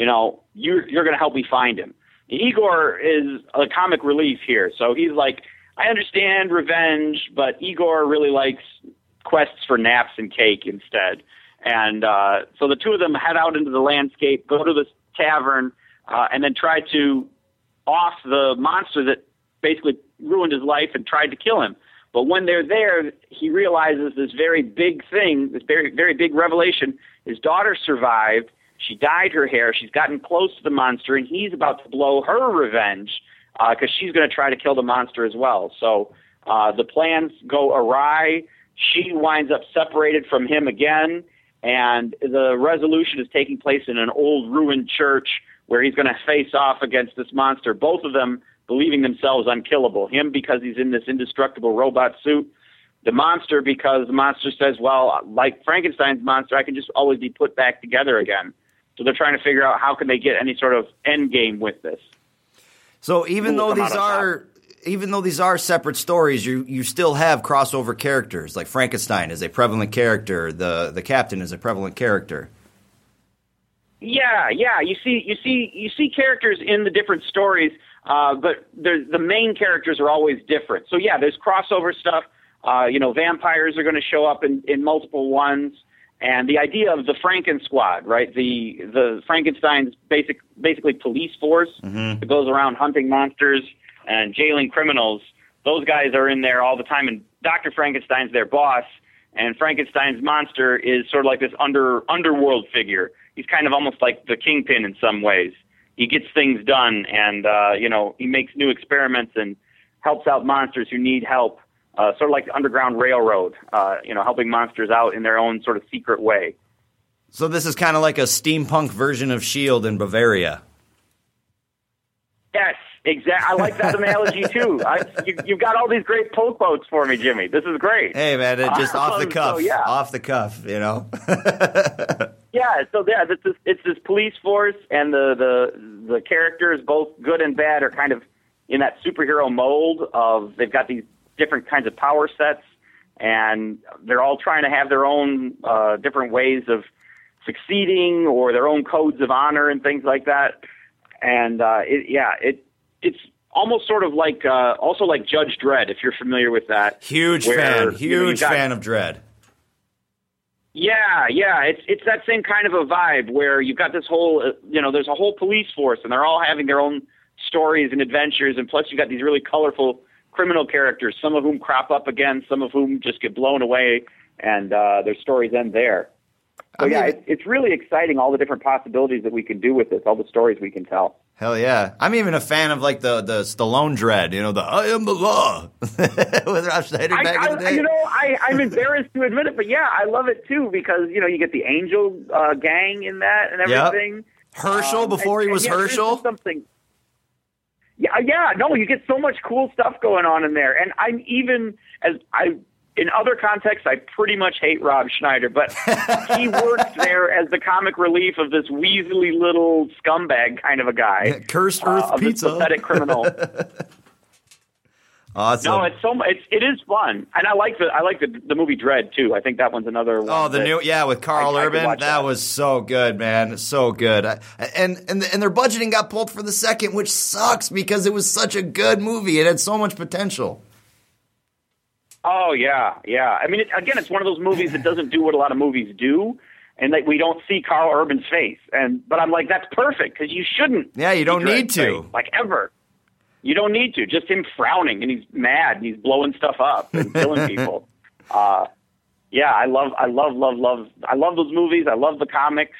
[SPEAKER 6] you know, you're, you're going to help me find him. Igor is a comic relief here. So he's like, I understand revenge, but Igor really likes quests for naps and cake instead. And uh, so the two of them head out into the landscape, go to this tavern, uh, and then try to off the monster that basically ruined his life and tried to kill him. But when they're there, he realizes this very big thing, this very very big revelation. His daughter survived. She dyed her hair. She's gotten close to the monster, and he's about to blow her revenge because she's going to try to kill the monster as well. So uh, the plans go awry. She winds up separated from him again, and the resolution is taking place in an old ruined church where he's going to face off against this monster. Both of them believing themselves unkillable. Him because he's in this indestructible robot suit. The monster because the monster says, well, like Frankenstein's monster, I can just always be put back together again. So they're trying to figure out how can they get any sort of end game with this.
[SPEAKER 4] So even
[SPEAKER 6] Who
[SPEAKER 4] though these are even though these are separate stories, you you still have crossover characters. Like Frankenstein is a prevalent character. The the captain is a prevalent character.
[SPEAKER 6] Yeah, yeah. You see, you see, you see characters in the different stories, uh, but the the main characters are always different. So yeah, there's crossover stuff. Uh, you know, vampires are going to show up in, in multiple ones, and the idea of the Franken Squad, right? The the Frankenstein's basic basically police force that goes around hunting monsters and jailing criminals. Those guys are in there all the time, and Doctor Frankenstein's their boss. And Frankenstein's monster is sort of like this under underworld figure. He's kind of almost like the kingpin in some ways. He gets things done, and uh, you know he makes new experiments and helps out monsters who need help. Uh, sort of like the Underground Railroad, uh, you know, helping monsters out in their own sort of secret way.
[SPEAKER 4] So this is kind of like a steampunk version of Shield in Bavaria.
[SPEAKER 6] Yes, exactly. I like that analogy <laughs> too. I, you, you've got all these great pull quotes for me, Jimmy. This is great.
[SPEAKER 4] Hey man, it just off the <laughs> cuff,
[SPEAKER 6] so, yeah.
[SPEAKER 4] off the cuff, you know. <laughs>
[SPEAKER 6] Yeah, so yeah, it's this, it's this police force, and the, the the characters, both good and bad, are kind of in that superhero mold of they've got these different kinds of power sets, and they're all trying to have their own uh, different ways of succeeding or their own codes of honor and things like that. And uh, it, yeah, it it's almost sort of like uh, also like Judge Dredd, if you're familiar with that.
[SPEAKER 4] Huge
[SPEAKER 6] where,
[SPEAKER 4] fan, huge
[SPEAKER 6] got-
[SPEAKER 4] fan of Dredd.
[SPEAKER 6] Yeah, yeah, it's it's that same kind of a vibe where you've got this whole, uh, you know, there's a whole police force, and they're all having their own stories and adventures, and plus you've got these really colorful criminal characters, some of whom crop up again, some of whom just get blown away, and uh, their stories end there. So
[SPEAKER 4] I
[SPEAKER 6] yeah,
[SPEAKER 4] mean-
[SPEAKER 6] it's, it's really exciting all the different possibilities that we can do with this, all the stories we can tell.
[SPEAKER 4] Hell yeah! I'm even a fan of like the the Stallone Dredd. You know, the I am the law <laughs> with Rob Schneider
[SPEAKER 6] I,
[SPEAKER 4] back in the day.
[SPEAKER 6] you know, I, I'm embarrassed to admit it, but yeah, I love it too because you know you get the Angel uh, gang in that and
[SPEAKER 4] Yep.
[SPEAKER 6] everything.
[SPEAKER 4] Herschel
[SPEAKER 6] Um,
[SPEAKER 4] before
[SPEAKER 6] and-
[SPEAKER 4] he was
[SPEAKER 6] yeah,
[SPEAKER 4] Herschel.
[SPEAKER 6] Something. Yeah, yeah, no, you get so much cool stuff going on in there, and I'm even as I in other contexts, I pretty much hate Rob Schneider, but <laughs> he worked there as the comic relief of this weaselly little scumbag kind of a guy,
[SPEAKER 4] Cursed
[SPEAKER 6] uh,
[SPEAKER 4] Earth
[SPEAKER 6] this
[SPEAKER 4] Pizza.
[SPEAKER 6] pathetic criminal. <laughs>
[SPEAKER 4] Awesome.
[SPEAKER 6] No, it's so it's it is fun, and I like the I like the the movie Dredd too. I think that one's another oh, one.
[SPEAKER 4] Oh, the new yeah with Karl
[SPEAKER 6] I- I
[SPEAKER 4] Urban.
[SPEAKER 6] watch
[SPEAKER 4] That,
[SPEAKER 6] that.
[SPEAKER 4] was so good, man. So good. I- And and and their budgeting got pulled for the second, which sucks because it was such a good movie. It had so much potential.
[SPEAKER 6] Oh yeah, yeah. I mean, it, again, it's one of those movies that doesn't do what a lot of movies do, and like we don't see Karl Urban's face. And but I'm like, that's perfect because you shouldn't.
[SPEAKER 4] Yeah, you don't need to.
[SPEAKER 6] face, like ever. You don't need to. Just him frowning and he's mad and he's blowing stuff up and <laughs> killing people. Uh, yeah, I love, I love, love, love. I love those movies. I love the comics.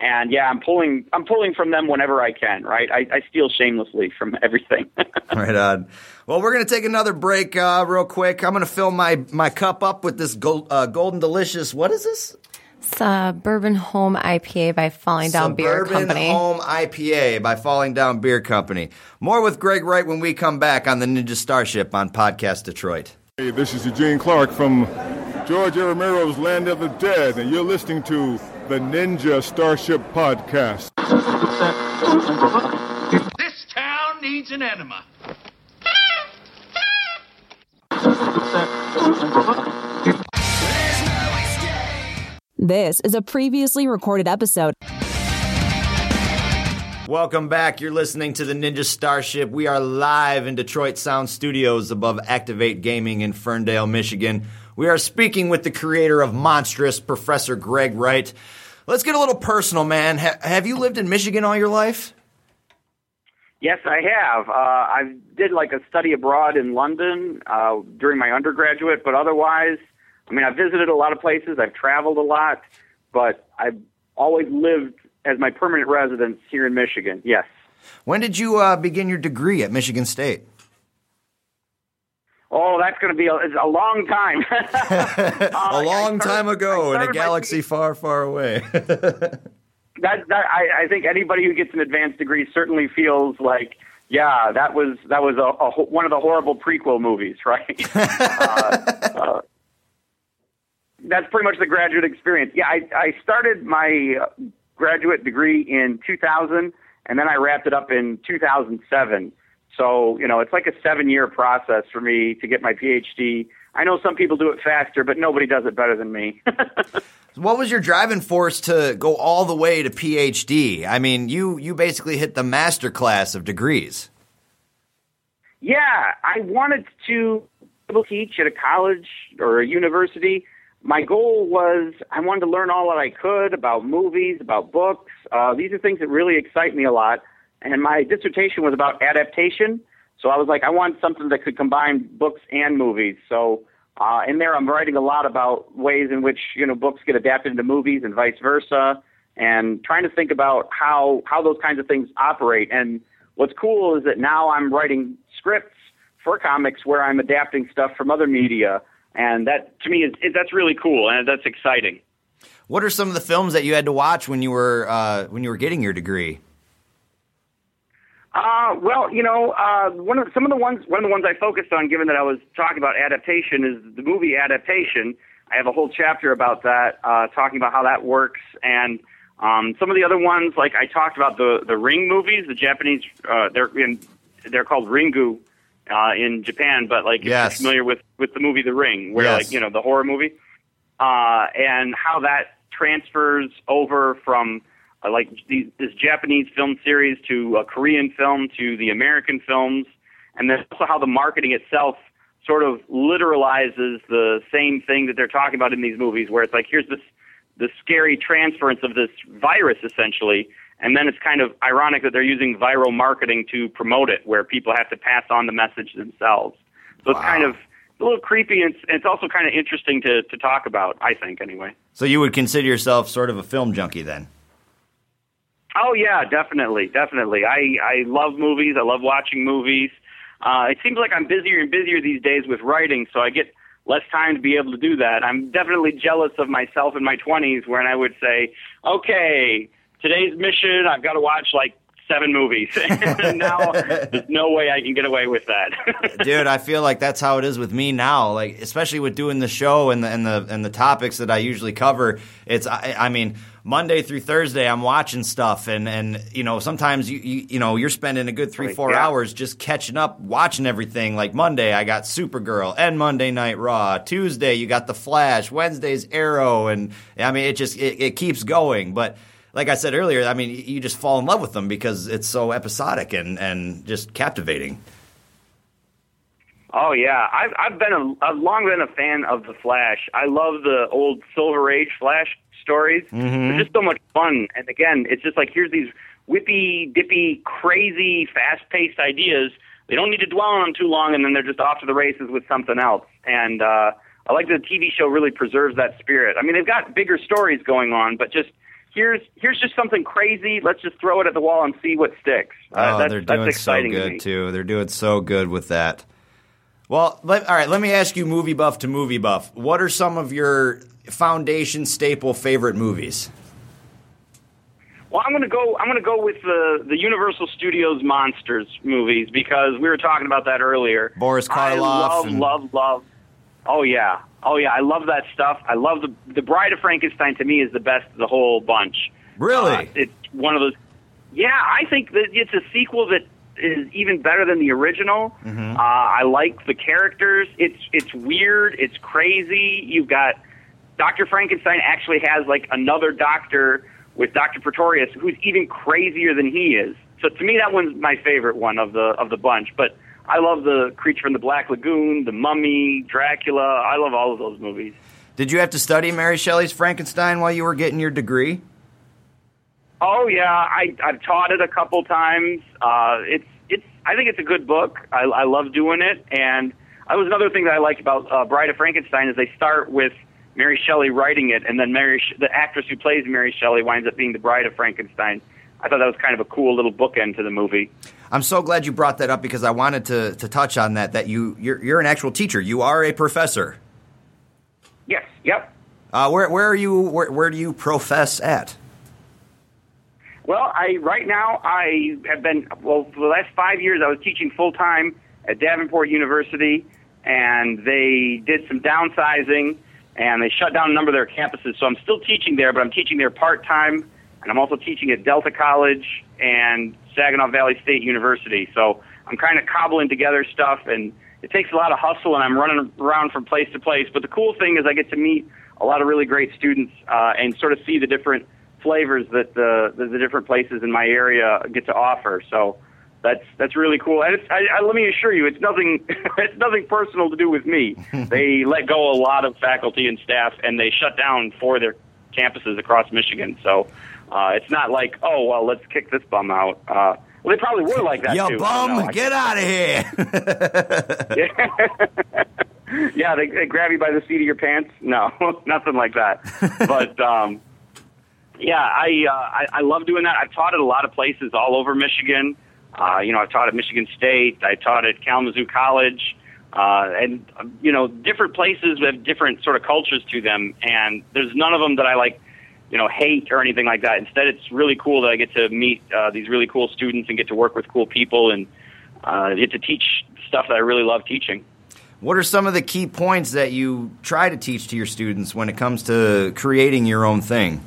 [SPEAKER 6] And yeah, I'm pulling, I'm pulling from them whenever I can. Right, I, I steal shamelessly from <laughs> everything. <laughs>
[SPEAKER 4] Right on. Well, we're gonna take another break uh, real quick. I'm gonna fill my my cup up with this gold, uh, golden delicious. What is this?
[SPEAKER 5] Suburban Home IPA by Falling Down Beer
[SPEAKER 4] Suburban
[SPEAKER 5] Company.
[SPEAKER 4] Home IPA by Falling Down Beer Company. More with Greg Wright when we come back on the Ninja Starship on Podcast Detroit.
[SPEAKER 10] Hey, this is Eugene Clark from George A. Romero's Land of the Dead, and you're listening to the Ninja Starship Podcast.
[SPEAKER 9] This town needs an enema.
[SPEAKER 1] This is a previously recorded episode.
[SPEAKER 4] Welcome back. You're listening to the Ninja Starship. We are live in Detroit Sound Studios above Activate Gaming in Ferndale, Michigan. We are speaking with the creator of Monstrous, Professor Greg Wright. Let's get a little personal, man. Ha- have you lived in Michigan all your life?
[SPEAKER 6] Yes, I have. Uh, I did like a study abroad in London uh, during my undergraduate, but otherwise, I mean, I've visited a lot of places. I've traveled a lot, but I've always lived as my permanent residence here in Michigan. Yes.
[SPEAKER 4] When did you uh, begin your degree at Michigan State?
[SPEAKER 6] Oh, that's going to be a, it's a long time. <laughs> <laughs>
[SPEAKER 4] a long time ago in a
[SPEAKER 6] started my-
[SPEAKER 4] galaxy far, far away. <laughs>
[SPEAKER 6] that, that I, I think anybody who gets an advanced degree certainly feels like, yeah, that was that was a, a one of the horrible prequel movies, right? uh, uh, that's pretty much the graduate experience. Yeah, I, I started my uh, graduate degree in 2000, and then I wrapped it up in 2007. So you know, it's like a seven-year process for me to get my PhD. I know some people do it faster, but nobody does it better than me. <laughs>
[SPEAKER 4] what was your driving force to go all the way to PhD? I mean, you you basically hit the master class of degrees.
[SPEAKER 6] Yeah, I wanted to be able to teach at a college or a university. My goal was I wanted to learn all that I could about movies, about books. Uh, these are things that really excite me a lot. And my dissertation was about adaptation. So I was like, I want something that could combine books and movies. So uh, in there, I'm writing a lot about ways in which you know books get adapted into movies and vice versa, and trying to think about how how those kinds of things operate. And what's cool is that now I'm writing scripts for comics where I'm adapting stuff from other media, and that to me is, that's really cool and that's exciting.
[SPEAKER 4] What are some of the films that you had to watch when you were uh, when you were getting your degree?
[SPEAKER 6] Uh, well, you know, uh, one of some of the ones one of the ones I focused on, given that I was talking about adaptation, is the movie adaptation. I have a whole chapter about that, uh, talking about how that works, and um, some of the other ones, like I talked about the the Ring movies, the Japanese, uh, they're in, they're called Ringu uh, in Japan, but like if
[SPEAKER 4] Yes.
[SPEAKER 6] you're familiar with with the movie The Ring, where
[SPEAKER 4] Yes.
[SPEAKER 6] like you know the horror movie, uh, and how that transfers over from uh, like these, this Japanese film series to a Korean film to the American films, and then also how the marketing itself sort of literalizes the same thing that they're talking about in these movies, where it's like here's this the scary transference of this virus essentially. And then it's kind of ironic that they're using viral marketing to promote it, where people have to pass on the message themselves. So it's kind of it's a little creepy, and it's, it's also kind of interesting to, to talk about, I think, anyway.
[SPEAKER 4] So you would consider yourself sort of a film junkie then?
[SPEAKER 6] Oh yeah, definitely, definitely. I I love movies. I love watching movies. Uh, it seems like I'm busier and busier these days with writing, so I get less time to be able to do that. I'm definitely jealous of myself in my 20s when I would say, "Okay, today's mission, I've got to watch like seven movies." <laughs> now there's no way I can get away with that. <laughs>
[SPEAKER 4] Dude, I feel like that's how it is with me now. Like, especially with doing the show and the and the and the topics that I usually cover. It's, I, I mean, Monday through Thursday, I'm watching stuff, and and you know, sometimes you you, you know, you're spending a good three four
[SPEAKER 6] yeah.
[SPEAKER 4] hours just catching up, watching everything. Like Monday, I got Supergirl and Monday Night Raw. Tuesday, you got The Flash. Wednesday's Arrow, and I mean, it just it, it keeps going, but. Like I said earlier, I mean, you just fall in love with them because it's so episodic and, and just captivating.
[SPEAKER 6] Oh yeah, I've I've been a I've long been a fan of the Flash. I love the old Silver Age Flash stories. They're just so much fun. And again, it's just like here's these whippy, dippy, crazy, fast-paced ideas. They don't need to dwell on them too long, and then they're just off to the races with something else. And uh, I like that the TV show really preserves that spirit. I mean, they've got bigger stories going on, but just here's here's just something crazy. Let's just throw it at the wall and see what sticks. Uh,
[SPEAKER 4] oh,
[SPEAKER 6] that's,
[SPEAKER 4] they're doing so
[SPEAKER 6] exciting to
[SPEAKER 4] good
[SPEAKER 6] me.
[SPEAKER 4] too. They're doing so good with that. Well, let, all right. Let me ask you, movie buff to movie buff. What are some of your foundation staple favorite movies?
[SPEAKER 6] Well, I'm gonna go. I'm gonna go with the the Universal Studios monsters movies because we were talking about that earlier.
[SPEAKER 4] Boris
[SPEAKER 6] I
[SPEAKER 4] Karloff
[SPEAKER 6] love,
[SPEAKER 4] and-
[SPEAKER 6] love, love. Oh yeah, oh yeah. I love that stuff. I love the the Bride of Frankenstein. To me, is the best of the whole bunch.
[SPEAKER 4] Really?
[SPEAKER 6] Uh, it's one of those. Yeah, I think that it's a sequel that is even better than the original.
[SPEAKER 4] Mm-hmm.
[SPEAKER 6] Uh, I like the characters. It's it's weird. It's crazy. You've got Doctor Frankenstein actually has like another doctor with Doctor Pretorius who's even crazier than he is. So to me, that one's my favorite one of the of the bunch. But I love the Creature from the Black Lagoon, the Mummy, Dracula. I love all of those movies.
[SPEAKER 4] Did you have to study Mary Shelley's Frankenstein while you were getting your degree?
[SPEAKER 6] Oh yeah, I I've taught it a couple times. Uh, it's it's I think it's a good book. I, I love doing it, and that was another thing that I liked about uh, Bride of Frankenstein is they start with Mary Shelley writing it, and then Mary the actress who plays Mary Shelley winds up being the Bride of Frankenstein. I thought that was kind of a cool little bookend to the movie.
[SPEAKER 4] I'm so glad you brought that up because I wanted to, to touch on that. That you you're, you're an actual teacher. You are a professor.
[SPEAKER 6] Yes. Yep.
[SPEAKER 4] Uh, where where are you? Where, where do you profess at?
[SPEAKER 6] Well, I right now I have been well for the last five years. I was teaching full time at Davenport University, and they did some downsizing, and they shut down a number of their campuses. So I'm still teaching there, but I'm teaching there part time, and I'm also teaching at Delta College and Saginaw Valley State University. So I'm kind of cobbling together stuff, and it takes a lot of hustle, and I'm running around from place to place. But the cool thing is I get to meet a lot of really great students uh, and sort of see the different flavors that the, the the different places in my area get to offer. So that's that's really cool. And it's, I, I, let me assure you, it's nothing <laughs> it's nothing personal to do with me. <laughs> they let go a lot of faculty and staff, and they shut down four of their campuses across Michigan. So uh, it's not like oh well, let's kick this bum out. Uh, well, they probably were like that
[SPEAKER 4] Yo,
[SPEAKER 6] too.
[SPEAKER 4] bum,
[SPEAKER 6] I don't know. I
[SPEAKER 4] get out of here! <laughs>
[SPEAKER 6] yeah, they, they grab you by the seat of your pants. No, <laughs> nothing like that. But um, yeah, I, uh, I I love doing that. I've taught at a lot of places all over Michigan. Uh, you know, I've taught at Michigan State. I taught at Kalamazoo College, uh, and you know, different places have different sort of cultures to them. And there's none of them that I like, you know, hate or anything like that. Instead, it's really cool that I get to meet uh, these really cool students and get to work with cool people and uh, get to teach stuff that I really love teaching.
[SPEAKER 4] What are some of the key points that you try to teach to your students when it comes to creating your own thing?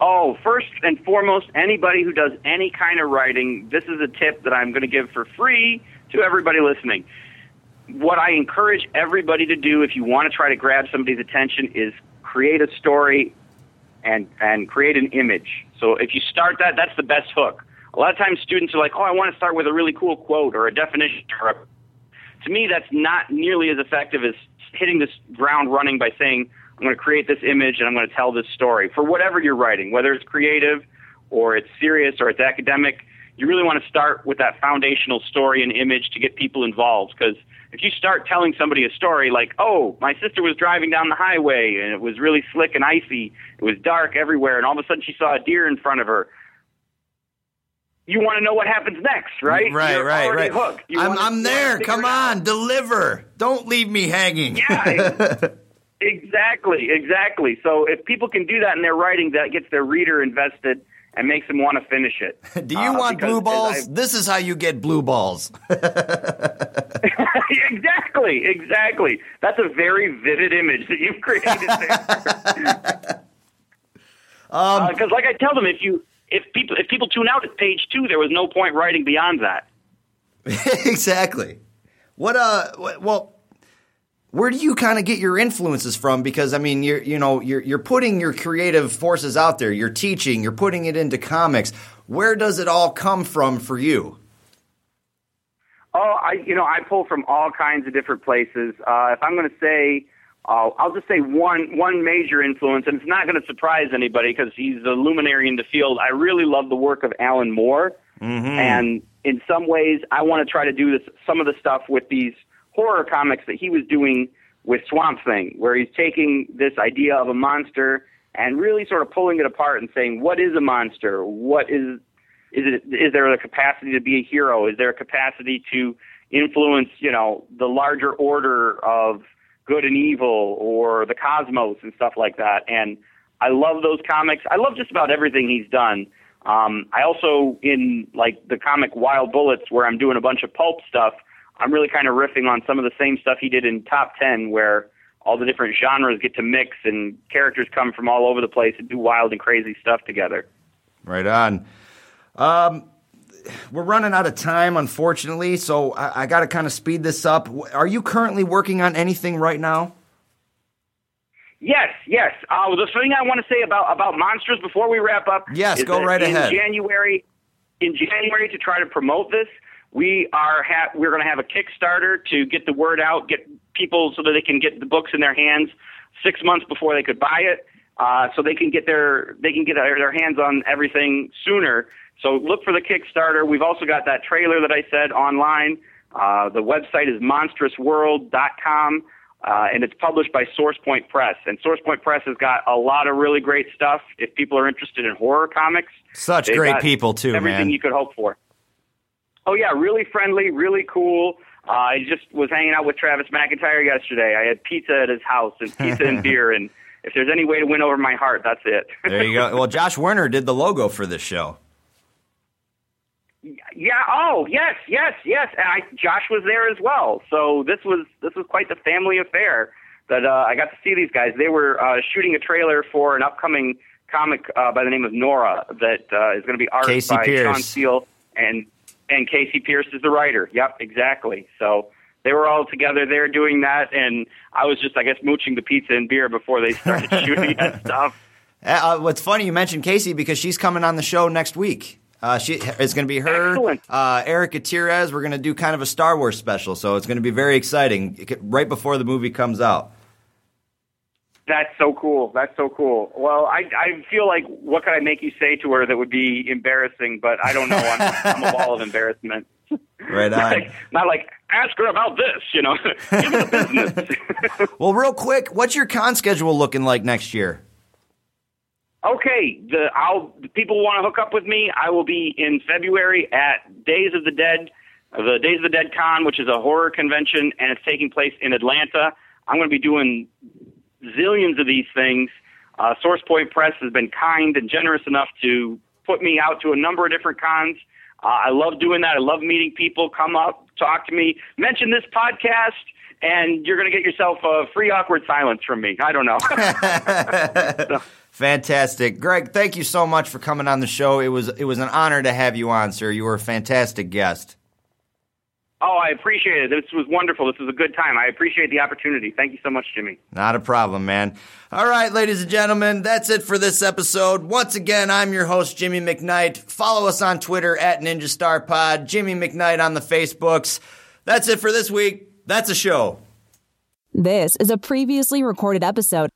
[SPEAKER 6] Oh, first and foremost, anybody who does any kind of writing, this is a tip that I'm going to give for free to everybody listening. What I encourage everybody to do if you want to try to grab somebody's attention is create a story and and create an image. So if you start that, that's the best hook. A lot of times students are like, "Oh, I want to start with a really cool quote or a definition." Or a, to me, that's not nearly as effective as hitting this ground running by saying, I'm going to create this image and I'm going to tell this story for whatever you're writing, whether it's creative or it's serious or it's academic. You really want to start with that foundational story and image to get people involved because if you start telling somebody a story like, oh, my sister was driving down the highway and it was really slick and icy, it was dark everywhere, and all of a sudden she saw a deer in front of her. You want to know what happens next, right?
[SPEAKER 4] Right,
[SPEAKER 6] You're
[SPEAKER 4] right, right.
[SPEAKER 6] Hooked. You
[SPEAKER 4] I'm, I'm there. Come on, deliver. Don't leave me hanging.
[SPEAKER 6] Yeah, <laughs> Exactly, exactly. So if people can do that in their writing, that gets their reader invested and makes them want to finish it. <laughs>
[SPEAKER 4] Do you
[SPEAKER 6] Uh,
[SPEAKER 4] want
[SPEAKER 6] because
[SPEAKER 4] blue balls?
[SPEAKER 6] I've-
[SPEAKER 4] This is how you get blue balls. <laughs>
[SPEAKER 6] exactly, exactly. That's a very vivid image that you've created there. <laughs>
[SPEAKER 4] Um,
[SPEAKER 6] Because, like I tell them, if you if people if people tune out at page two, there was no point writing beyond that.
[SPEAKER 4] exactly. What uh? Well, where do you kind of get your influences from? Because I mean, you're you know you're you're putting your creative forces out there. You're teaching. You're putting it into comics. Where does it all come from for you?
[SPEAKER 6] Oh, I you know I pull from all kinds of different places. Uh, if I'm going to say, uh, I'll just say one one major influence, and it's not going to surprise anybody because he's a luminary in the field. I really love the work of Alan Moore, and in some ways, I want to try to do this some of the stuff with these horror comics that he was doing with Swamp Thing, where he's taking this idea of a monster and really sort of pulling it apart and saying, what is a monster? What is is it is there a capacity to be a hero? Is there a capacity to influence, you know, the larger order of good and evil or the cosmos and stuff like that? And I love those comics. I love just about everything he's done. Um, I also in like the comic Wild Bullets, where I'm doing a bunch of pulp stuff. I'm really kind of riffing on some of the same stuff he did in Top Ten, where all the different genres get to mix and characters come from all over the place and do wild and crazy stuff together.
[SPEAKER 4] Right on. Um, we're running out of time, unfortunately, so I, I got to kind of speed this up. Are you currently working on anything right now?
[SPEAKER 6] Yes, yes. Uh, the thing I want to say about about monsters before we wrap up.
[SPEAKER 4] Yes,
[SPEAKER 6] is
[SPEAKER 4] go
[SPEAKER 6] that
[SPEAKER 4] right
[SPEAKER 6] in
[SPEAKER 4] ahead.
[SPEAKER 6] January, in January, to try to promote this, we are ha- we're going to have a Kickstarter to get the word out, get people so that they can get the books in their hands six months before they could buy it, uh, so they can get their they can get their, their hands on everything sooner. So look for the Kickstarter. We've also got that trailer that I said online. Uh, the website is monstrousworld.com. Uh, and it's published by SourcePoint Press. And SourcePoint Press has got a lot of really great stuff. If people are interested in horror comics,
[SPEAKER 4] Such great people, too,
[SPEAKER 6] everything
[SPEAKER 4] man.
[SPEAKER 6] you could hope for. Oh yeah, really friendly, really cool. Uh, I just was hanging out with Travis McIntire yesterday. I had pizza at his house and pizza and <laughs> beer. And if there's any way to win over my heart, that's it.
[SPEAKER 4] There you go. <laughs> Well, Josh Werner did the logo for this show.
[SPEAKER 6] Yeah. Oh, yes, yes, yes. And I, Josh was there as well. So this was this was quite the family affair that uh, I got to see these guys. They were uh, shooting a trailer for an upcoming comic uh, by the name of Nora that uh, is going to be art by
[SPEAKER 4] Pierce.
[SPEAKER 6] Sean Steele and and Casey Pierce is the writer. Yep, exactly. So they were all together there doing that, and I was just, I guess, mooching the pizza and beer before they started <laughs> shooting that stuff.
[SPEAKER 4] Uh, what's funny, you mentioned Casey because she's coming on the show next week. Uh, she it's going to be her, uh, Erica Tirez. We're going to do kind of a Star Wars special, so it's going to be very exciting right before the movie comes out.
[SPEAKER 6] That's so cool. That's so cool. Well, I I feel like what could I make you say to her that would be embarrassing, but I don't know. I'm, I'm a ball of embarrassment. <laughs>
[SPEAKER 4] Right on.
[SPEAKER 6] Like, not like ask her about this, you know. <laughs> Give her the business. <laughs>
[SPEAKER 4] well, real quick, what's your con schedule looking like next year?
[SPEAKER 6] okay, the I'll the people want to hook up with me. I will be in February at Days of the Dead, the Days of the Dead Con, which is a horror convention, and it's taking place in Atlanta. I'm going to be doing zillions of these things. Uh, SourcePoint Press has been kind and generous enough to put me out to a number of different cons. Uh, I love doing that. I love meeting people. Come up, talk to me, mention this podcast, and you're going to get yourself a free awkward silence from me. I don't know. <laughs> <laughs>
[SPEAKER 4] Fantastic, Greg. Thank you so much for coming on the show. It was it was an honor to have you on, sir. You were a fantastic guest.
[SPEAKER 6] Oh, I appreciate it. This was wonderful. This was a good time. I appreciate the opportunity. Thank you so much, Jimmy.
[SPEAKER 4] Not a problem, man. All right, ladies and gentlemen, that's it for this episode. Once again, I'm your host, Jimmy McKnight. Follow us on Twitter at Ninja Star Pod, Jimmy McKnight on the Facebooks. That's it for this week. That's a show.
[SPEAKER 1] This is a previously recorded episode